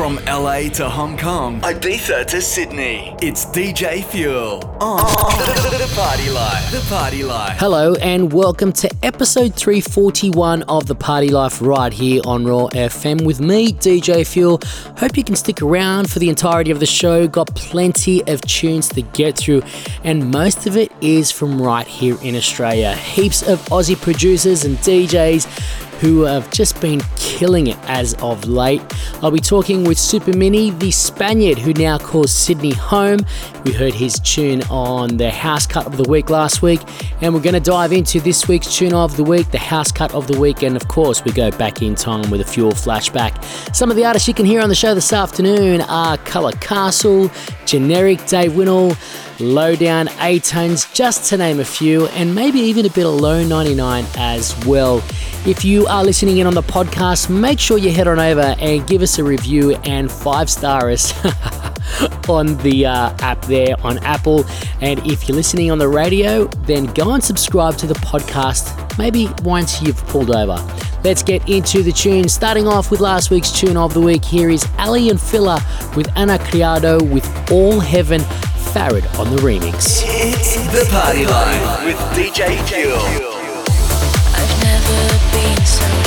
From LA to Hong Kong, Ibiza to Sydney, it's DJ Fuel on the, the Party Life. The Party Life. Hello and welcome to episode 341 of The Party Life right here on Raw FM with me, DJ Fuel. Hope you can stick around for the entirety of the show. Got plenty of tunes to get through, and most of it is from right here in Australia. Heaps of Aussie producers and DJs who have just been killing it as of late. I'll be talking with Supermini, the Spaniard who now calls Sydney home. We heard his tune on the house cut of the week last week, and we're going to dive into this week's tune of the week, the house cut of the week, and of course, we go back in time with a fuel flashback. Some of the artists you can hear on the show this afternoon are Colour Castle, Generik, Dave Winnel. Lowdown, A-Tonez, just to name a few, and maybe even a bit of LO'99 as well. If you are listening in on the podcast, make sure you head on over and give us a review and five stars on the uh, app there on Apple. And if you're listening on the radio, then go and subscribe to the podcast maybe once you've pulled over. Let's get into the tune. Starting off with last week's tune of the week, here is Aly and Fila with Ana Criado with All Heaven Farid on the remix. It's the Party Life with DJ Fuel. I've never been so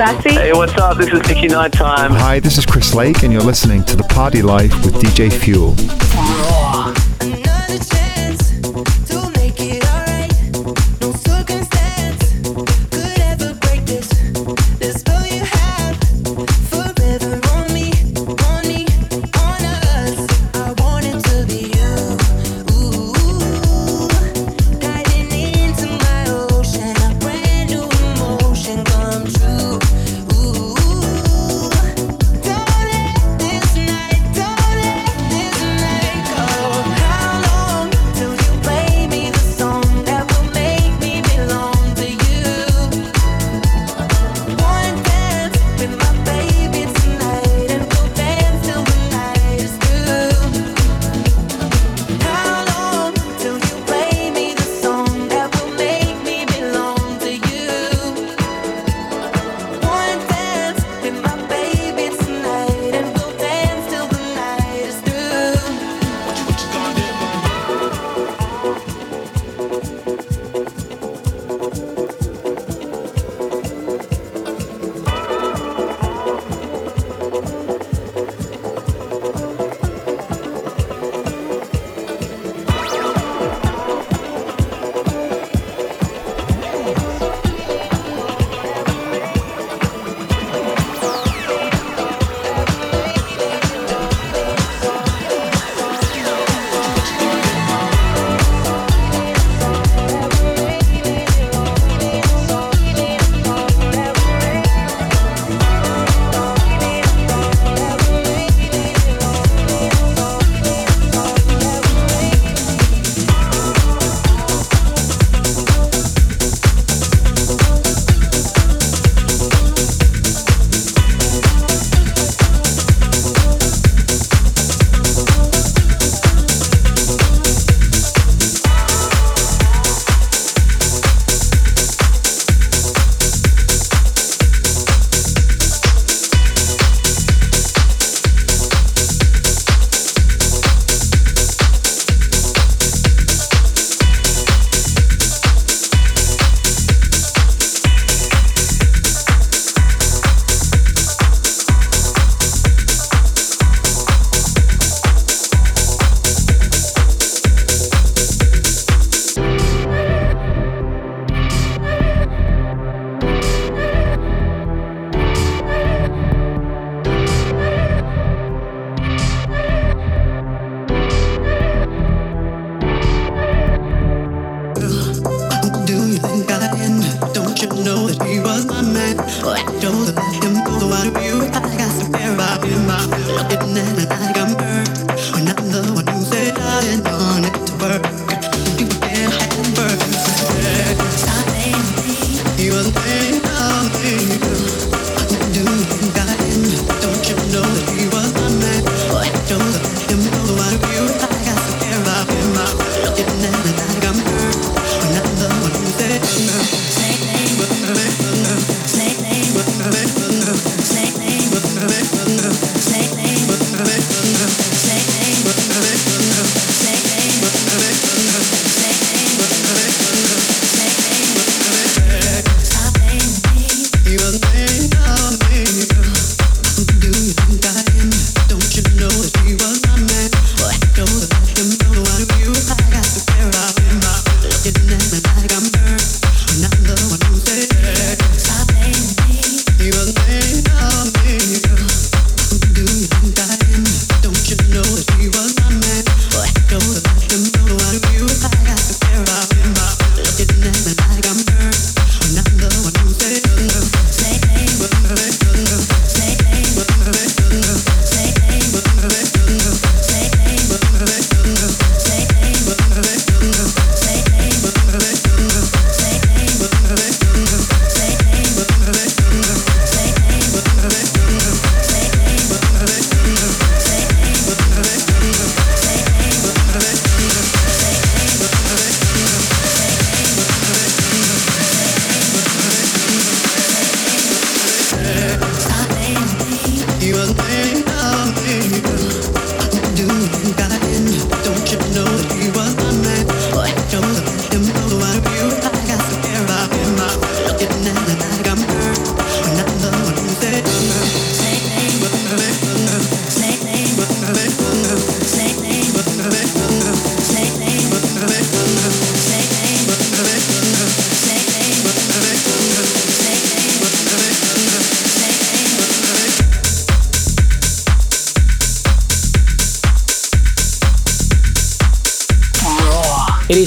guys, this is Bassy. Hey, what's up? This is Nicky Nighttime. Hi, this is Chris Lake, and you're listening to The Party Life with DJ Fuel.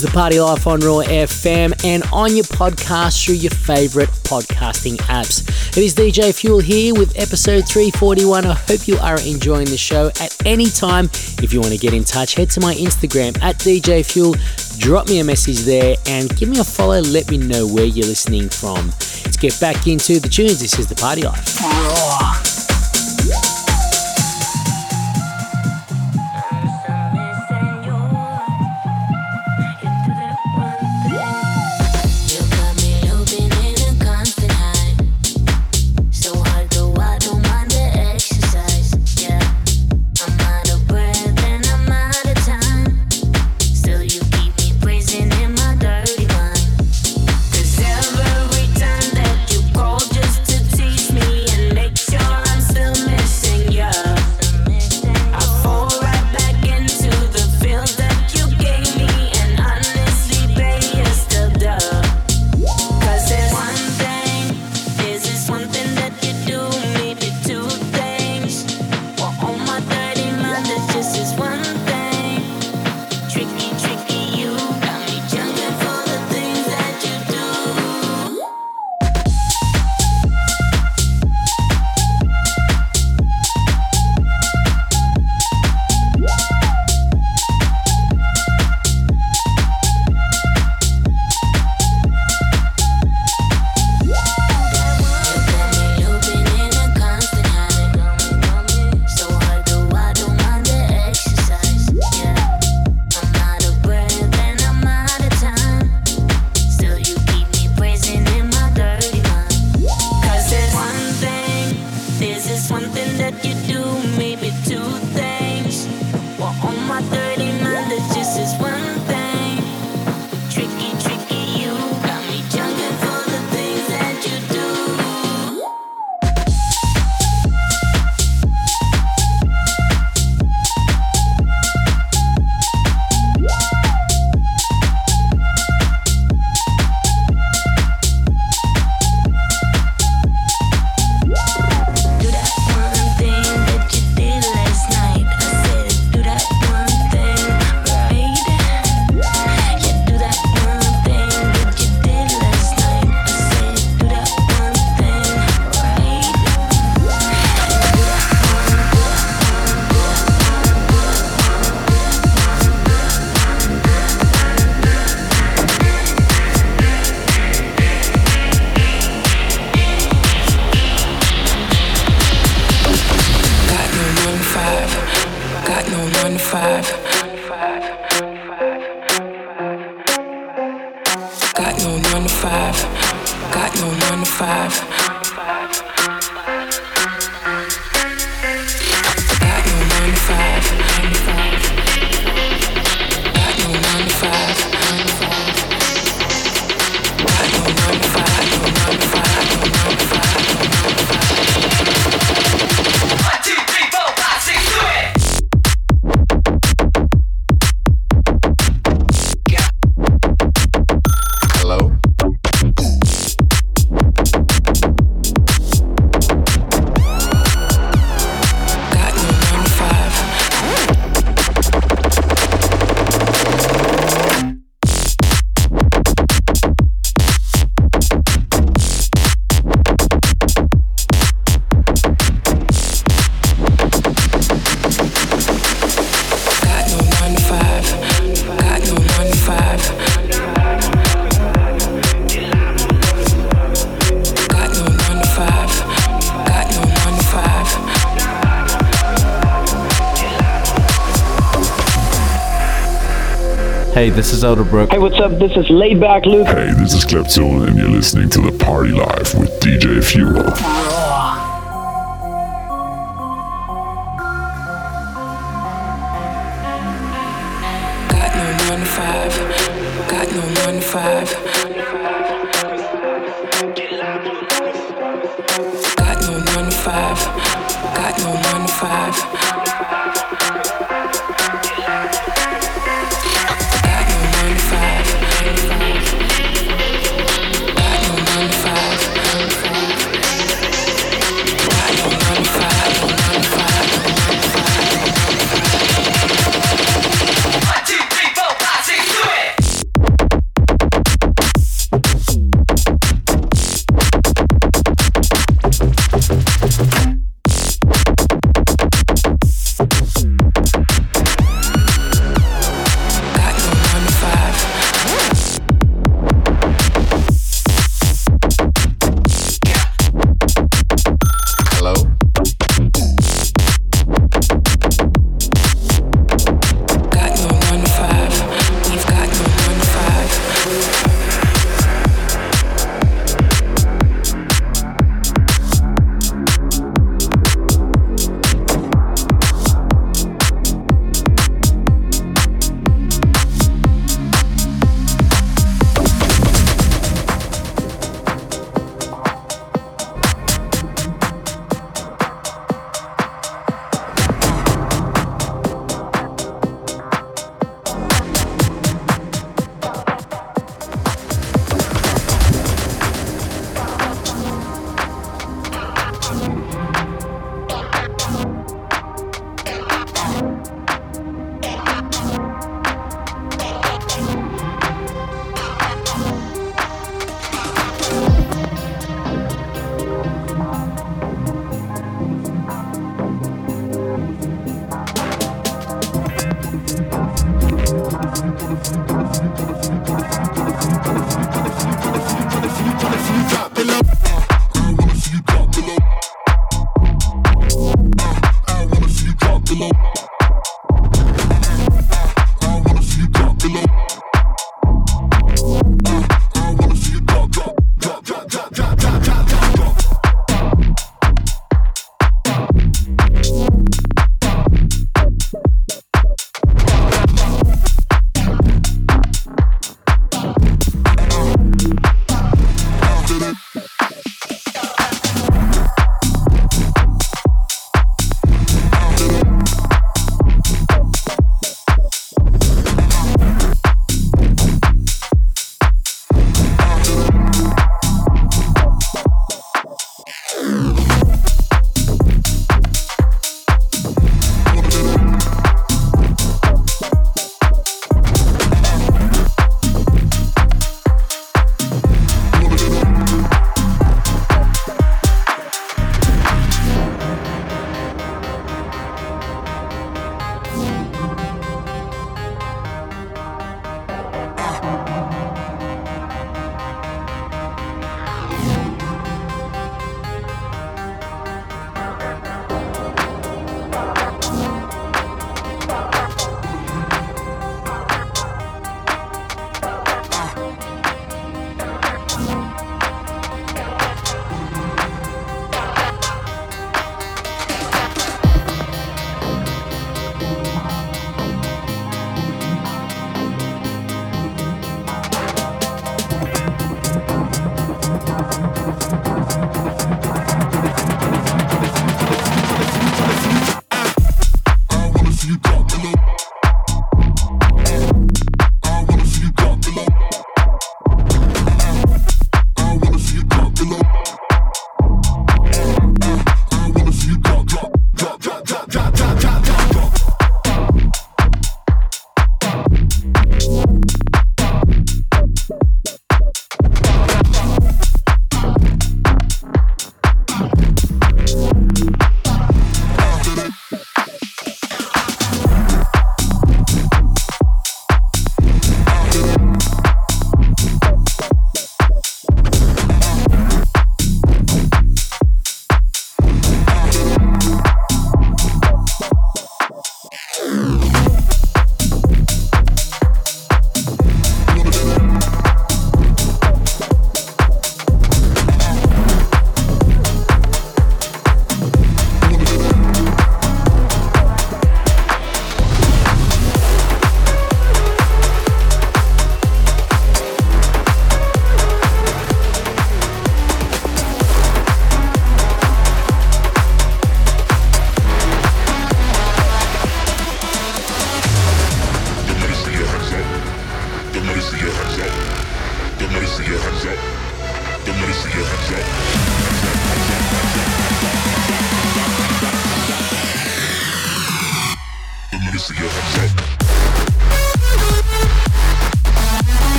is The Party Life on Raw FM and on your podcast through your favourite podcasting apps. It is DJ Fuel here with episode 341. I hope you are enjoying the show at any time. If you want to get in touch, head to my Instagram at DJ Fuel, drop me a message there, and give me a follow. Let me know where you're listening from. Let's get back into the tunes. This is The Party Life. This is Elderbrook. Hey, what's up? This is Laidback Luke. Hey, this is Kleptune, and you're listening to The Party Life with DJ Fuel.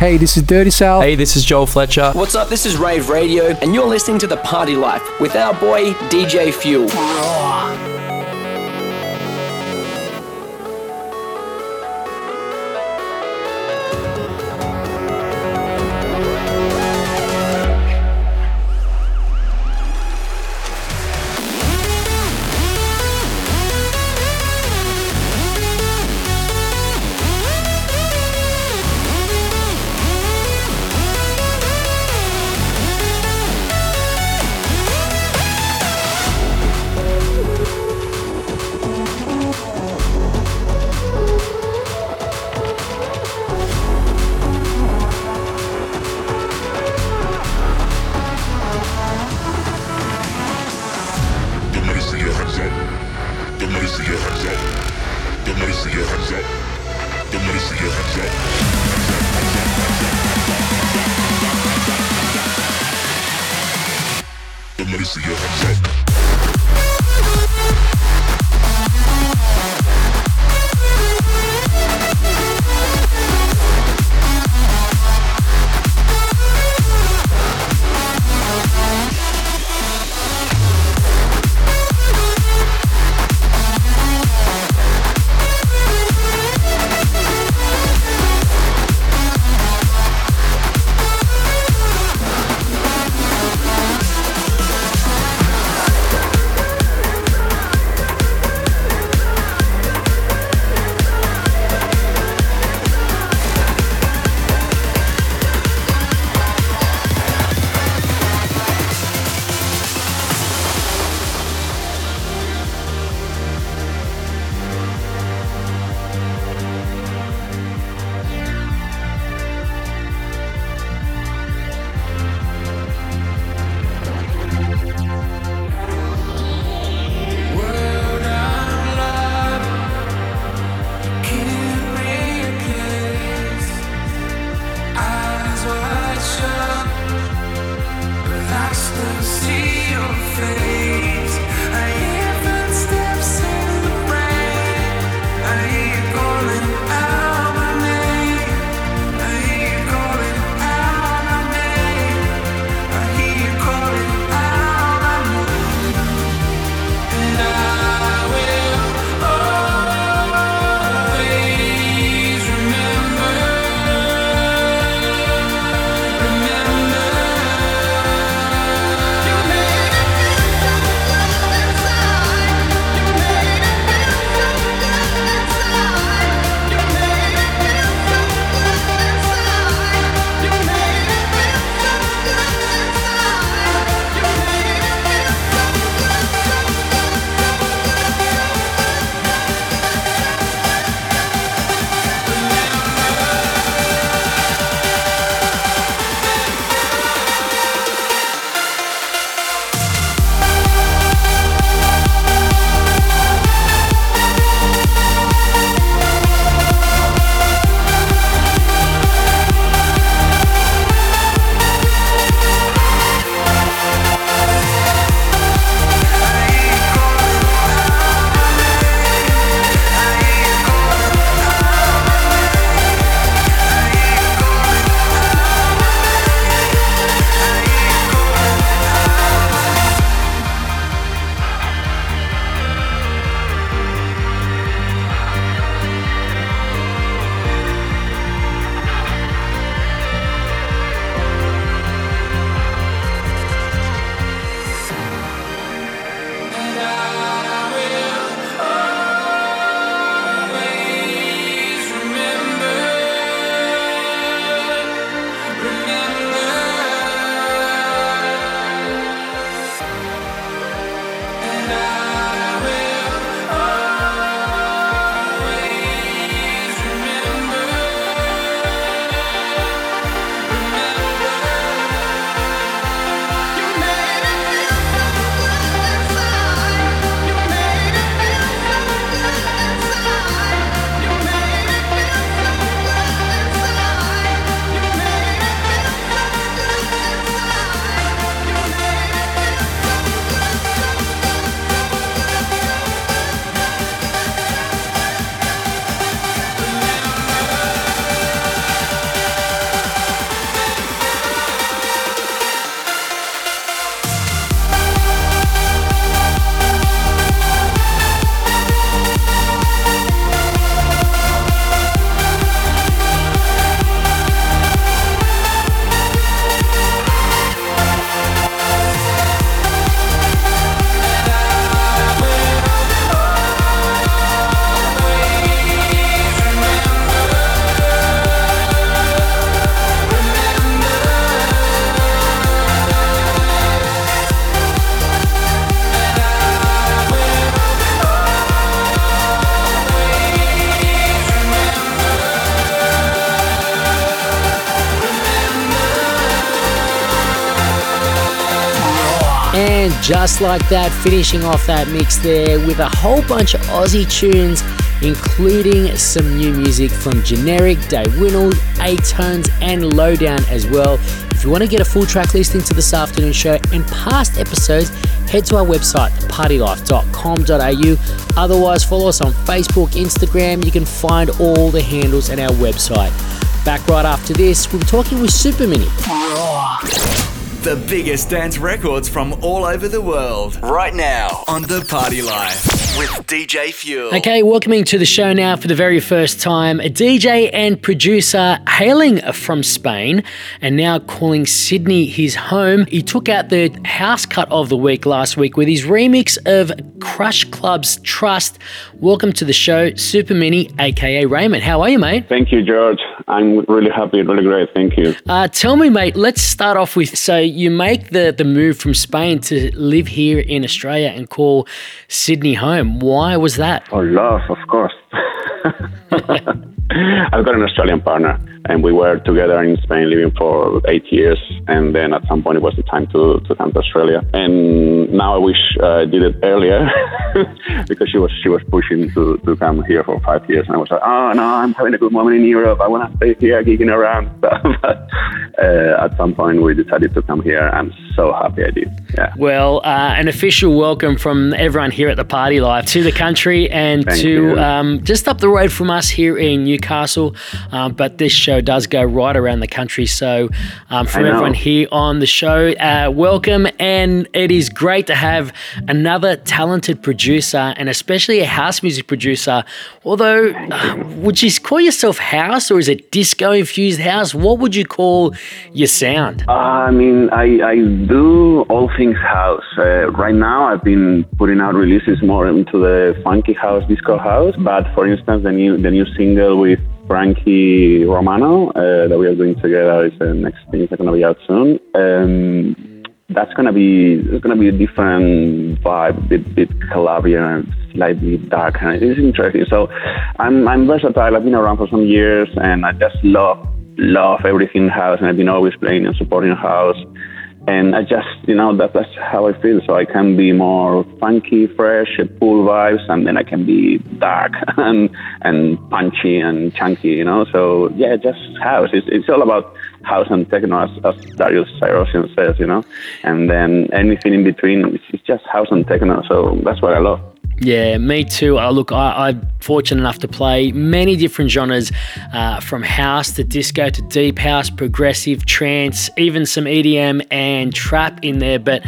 Hey, this is Dirty South. Hey, this is Joel Fletcher. What's up? This is Rave Radio, and you're listening to The Party Life with our boy, DJ Fuel. Just like that, finishing off that mix there with a whole bunch of Aussie tunes, including some new music from Generik, Dave Winnel, A-Tonez, and Lowdown as well. If you want to get a full track listing to this afternoon show and past episodes, head to our website, partylife.com.au. Otherwise, follow us on Facebook, Instagram. You can find all the handles at our website. Back right after this, we'll be talking with Supermini. The biggest dance records from all over the world. Right now on The Party Life with DJ Fuel. Okay, welcoming to the show now for the very first time, a DJ and producer hailing from Spain and now calling Sydney his home. He took out the house cut of the week last week with his remix of Crush Club's Trust. Welcome to the show, Supermini, aka Raymond. How are you, mate? Thank you, George. I'm really happy, really great. Thank you. Uh, tell me, mate, let's start off with so you make the, the move from Spain to live here in Australia and call Sydney home. Why was that? Oh, love, of course. I've got an Australian partner, and we were together in Spain living for eight years. And then at some point, it was the time to, to come to Australia. And now I wish I did it earlier because she was she was pushing to, to come here for five years. And I was like, oh, no, I'm having a good moment in Europe. I want to stay here, gigging around. but uh, at some point, we decided to come here. I'm so happy I did. Yeah. Well, uh, an official welcome from everyone here at the Party Life to the country and Thank to um, just up the road from us here in Newcastle. Um, but this show does go right around the country. So, um, from everyone here on the show, uh, welcome. And it is great to have another talented producer and especially a house music producer. Although, uh, would you call yourself house or is it disco infused house? What would you call your sound? I mean, I, I do all things house. Uh, right now, I've been putting out releases more into the funky house, disco house. But for instance, the new the new single with Frankie Romano uh, that we are doing together is the next thing that's gonna be out soon. Um, that's gonna be it's gonna be a different vibe, bit bit Calabrian, slightly dark, and it's interesting. So I'm I'm versatile. I've been around for some years, and I just love love everything house, and I've been always playing and supporting house. And I just, you know, that, that's how I feel. So I can be more funky, fresh, pool vibes, and then I can be dark and and punchy and chunky, you know. So yeah, just house. It's, it's all about house and techno, as, as Darius Syrossian says, you know. And then anything in between, it's, it's just house and techno. So that's what I love. Yeah, me too. Uh, look, I, I'm fortunate enough to play many different genres, uh, from house to disco to deep house, progressive, trance, even some EDM and trap in there. But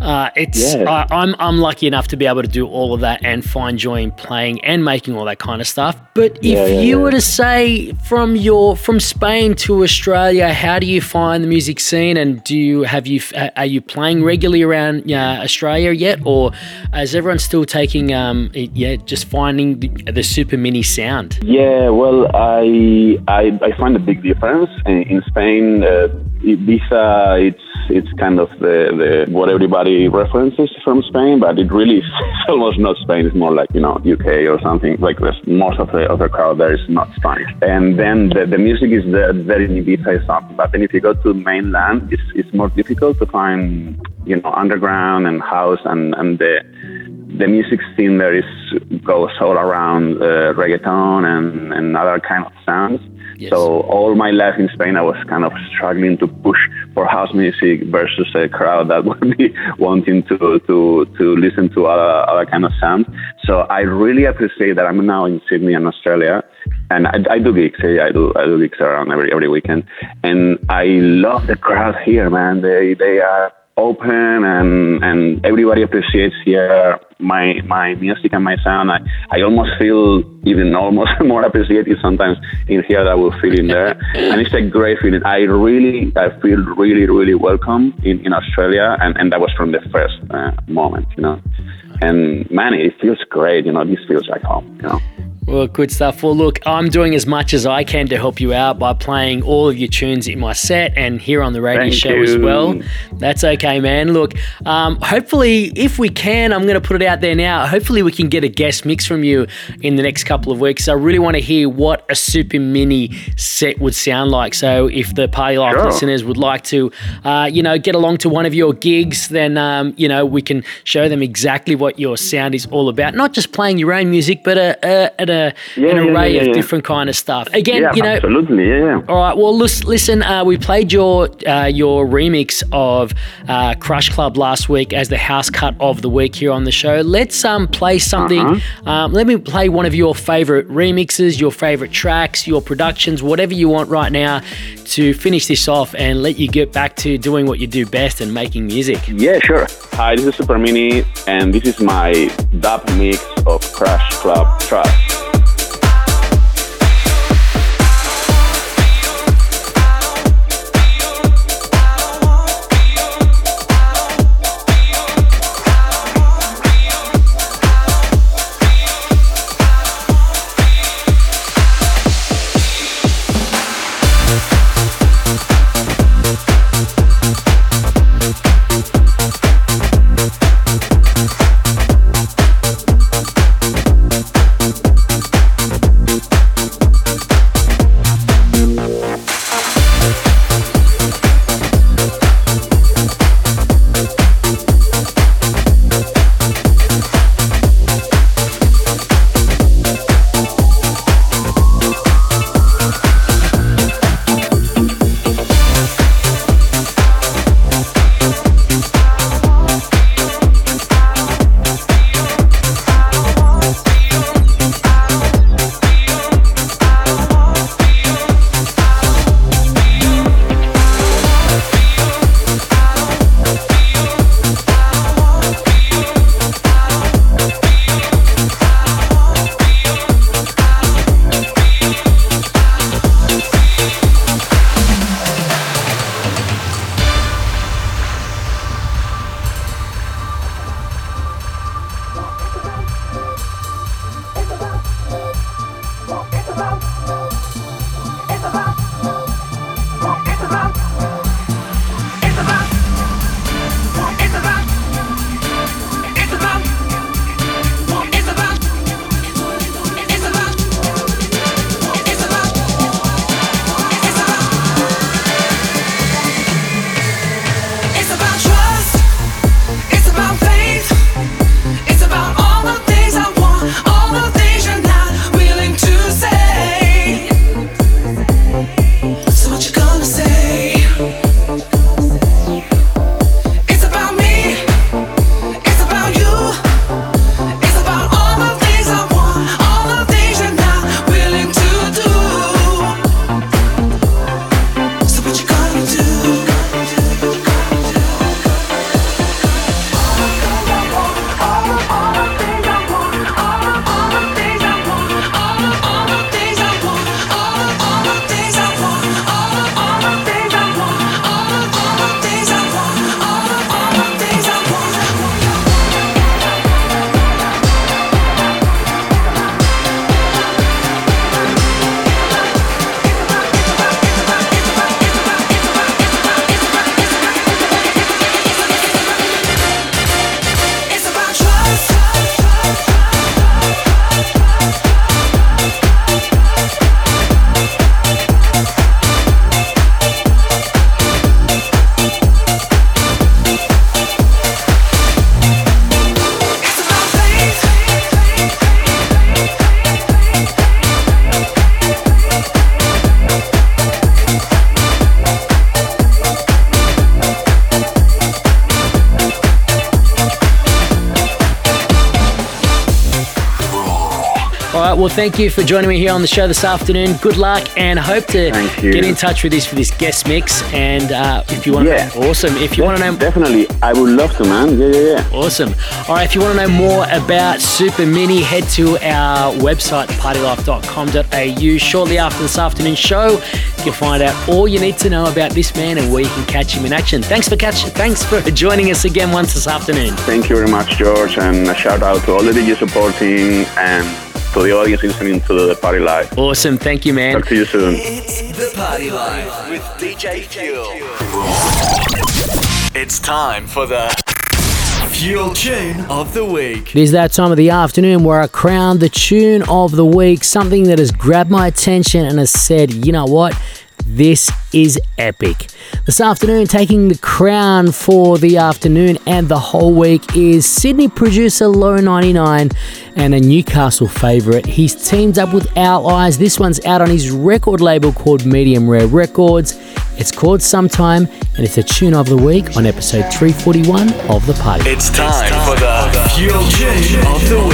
uh, it's Yeah. I, I'm I'm lucky enough to be able to do all of that and find joy in playing and making all that kind of stuff. But if Yeah, yeah, you were to say from your from Spain to Australia, how do you find the music scene? And do you have you are you playing regularly around uh, Australia yet, or is everyone still taking um yeah just finding the, the Supermini sound? Yeah, well, I I, I find a big difference in, in Spain. Uh, Ibiza, it's it's kind of the, the what everybody references from Spain, but it really is almost not Spain. It's more like you know UK or something. Like most of the other crowd there is not Spanish, and then the, the music is there, there in Ibiza. But then if you go to mainland, it's it's more difficult to find you know underground and house and and the the music scene there is goes all around uh, reggaeton and, and other kind of sounds. Yes. So all my life in Spain, I was kind of struggling to push for house music versus a crowd that would be wanting to to to listen to other other kind of sounds. So I really appreciate that I'm now in Sydney and Australia, and I, I do gigs. eh, I do I do gigs around every every weekend, and I love the crowd here, man. They they are open and and everybody appreciates here my my music and my sound. I, I almost feel even almost more appreciated sometimes in here that I will feel in there. and it's a great feeling. I really I feel really, really welcome in, in Australia and, and that was from the first uh, moment, you know. And man, it feels great, you know, this feels like home, you know. Well, good stuff. Well, look, I'm doing as much as I can to help you out by playing all of your tunes in my set and here on the radio Thank show as well. That's okay, man. Look, um, hopefully, if we can, I'm going to put it out there now. Hopefully, we can get a guest mix from you in the next couple of weeks. I really want to hear what a Supermini set would sound like. So, if the Party Life Sure. listeners would like to, uh, you know, get along to one of your gigs, then, um, you know, we can show them exactly what your sound is all about. Not just playing your own music, but a, a, a, a Yeah, an array of different kind of stuff. Again, you know, absolutely. Yeah, yeah. all right. Well, listen. Uh, we played your uh, your remix of uh, Crush Club last week as the house cut of the week here on the show. Let's um play something. Uh-huh. Um, let me play one of your favorite remixes, your favorite tracks, your productions, whatever you want right now to finish this off and let you get back to doing what you do best and making music. Yeah, sure. Hi, this is Supermini, and this is my dub mix of Crash Club Trust. Thank you for joining me here on the show this afternoon. Good luck, and hope to get in touch with this for this guest mix. And uh, if you want, Yeah. to, awesome. If you want to know Definitely, I would love to, man. Yeah, yeah, yeah. Awesome. All right, if you want to know more about Supermini, head to our website, partylife.com.au. Shortly after this afternoon show, you'll find out all you need to know about this man and where you can catch him in action. Thanks for catch- Thanks for joining us again once this afternoon. Thank you very much, George, and a shout out to all the DJs supporting and for the audience listening to the, the Party Live. Awesome. Thank you, man. Talk to you soon. It's the Party Life with DJ Fuel. It's time for the Fuel Tune of the Week. It is that time of the afternoon where I crown the tune of the week, something that has grabbed my attention and has said, you know what? This is epic. This afternoon, taking the crown for the afternoon and the whole week is Sydney producer LO'99 and a Newcastle favourite. He's teamed up with Owl Eyes. This one's out on his record label called Medium Rare Records. It's called Sometime, and it's a tune of the week on episode 341 of The Party. It's time, it's time for the Fuel Tune of the Week.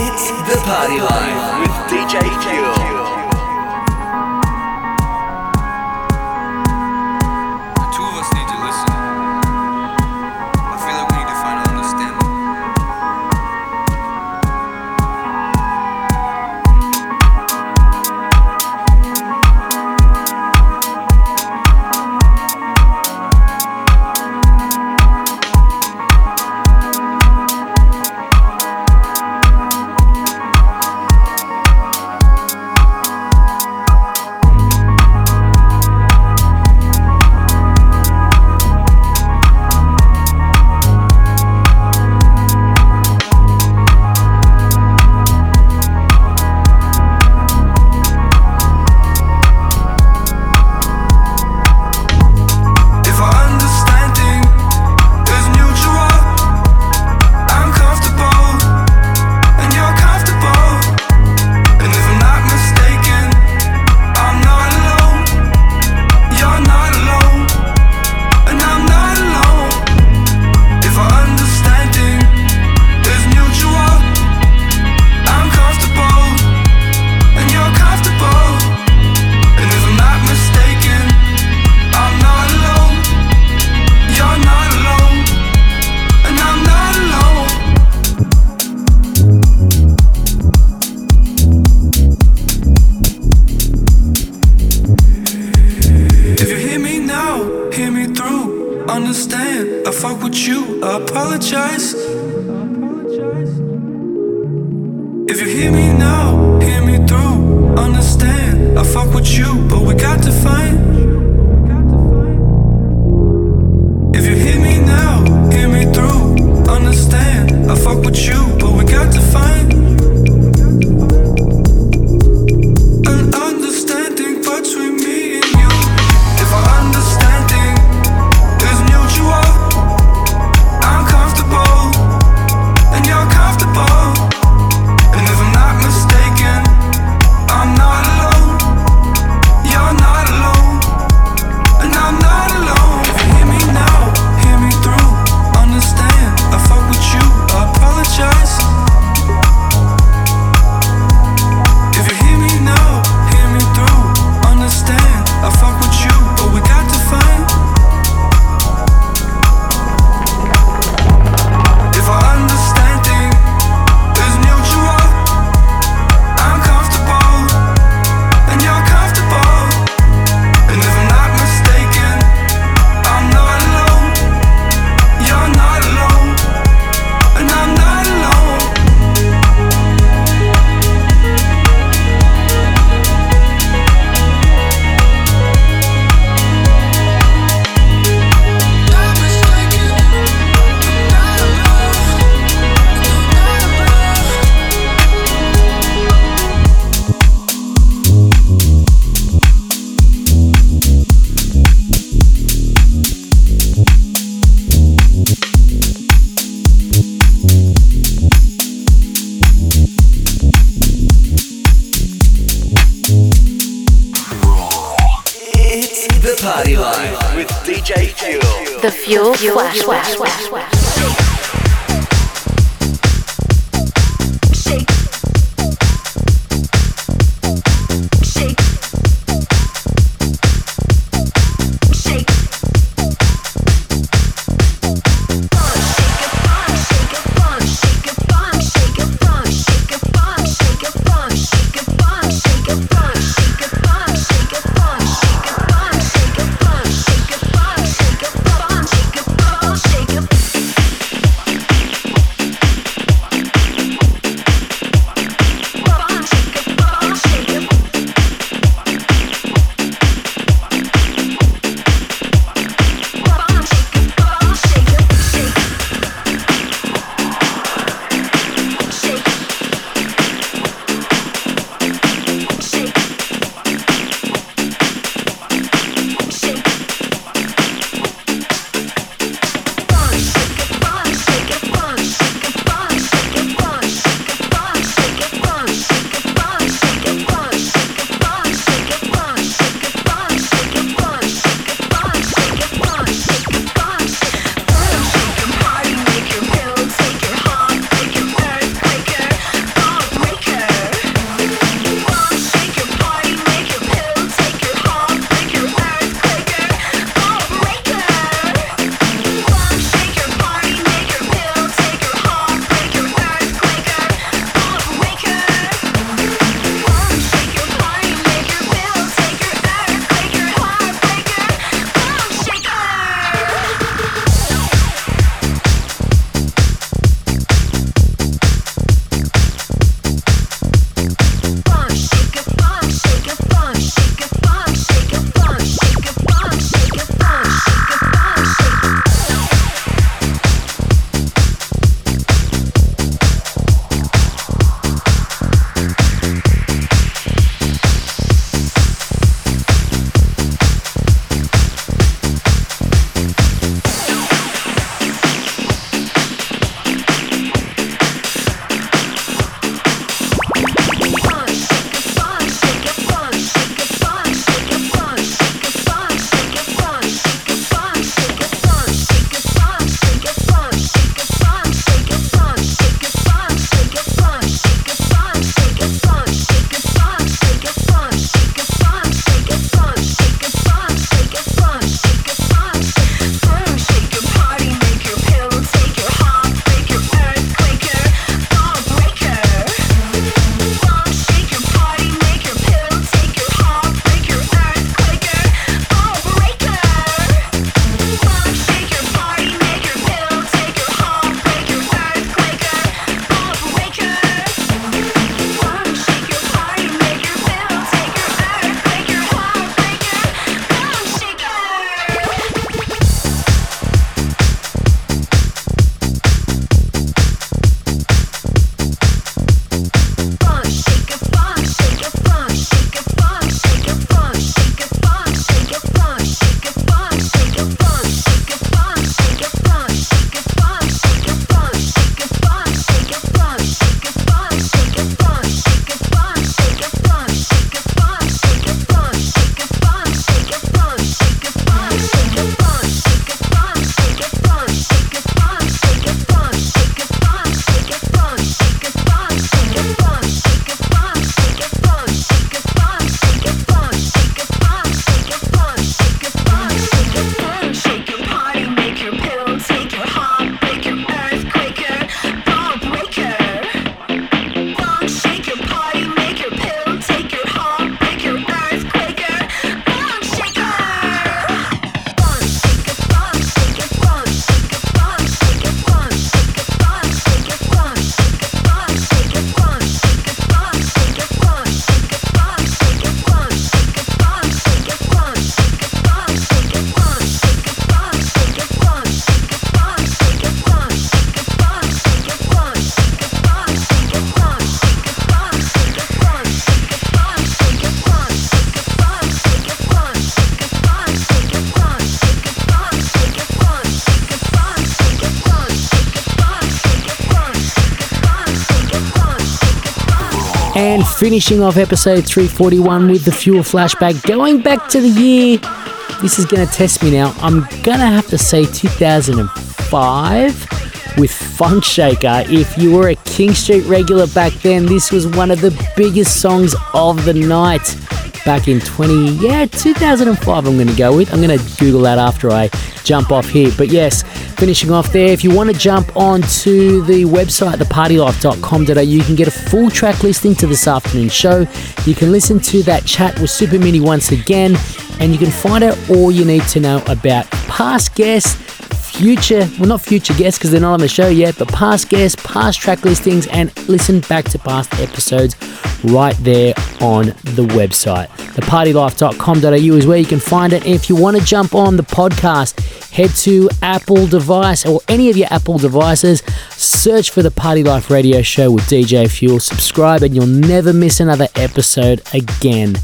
It's the party life with DJ Fuel. apologize. If you hear me now, hear me through. Understand, I fuck with you, but we got to find. If you hear me now, hear me through. Understand, I fuck with you. Fuel Flash. And finishing off episode 341 with the Fuel flashback, going back to the year. This is going to test me now. I'm going to have to say 2005 with Funkshaker. If you were a King Street regular back then, this was one of the biggest songs of the night back in 20, yeah, 2005. I'm to go with. I'm to Google that after I jump off here. But yes, finishing off there, if you want to jump onto the website, thepartylife.com.au, you can get a full track listing to this afternoon's show. You can listen to that chat with Supermini once again, and you can find out all you need to know about past guests future, well, not future guests because they're not on the show yet, but past guests, past track listings, and listen back to past episodes right there on the website. Thepartylife.com.au is where you can find it. If you want to jump on the podcast, head to Apple device or any of your Apple devices, search for the Party Life Radio Show with DJ Fuel, subscribe, and you'll never miss another episode again.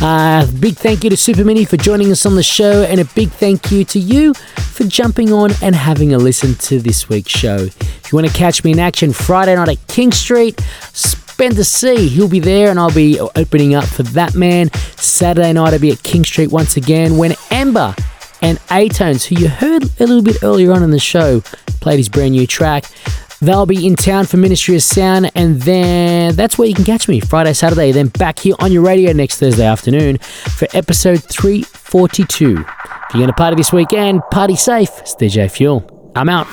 Uh, big thank you to Supermini for joining us on the show, and a big thank you to you for jumping on and having a listen to this week's show. If you want to catch me in action Friday night at King Street, Spender C, he'll be there and I'll be opening up for that man. Saturday night I'll be at King Street once again when Ember and A-Tonez, who you heard a little bit earlier on in the show, played his brand new track. They'll be in town for Ministry of Sound, and then that's where you can catch me Friday, Saturday, then back here on your radio next Thursday afternoon for episode 342. If you're going to party this weekend, party safe. It's DJ Fuel. I'm out.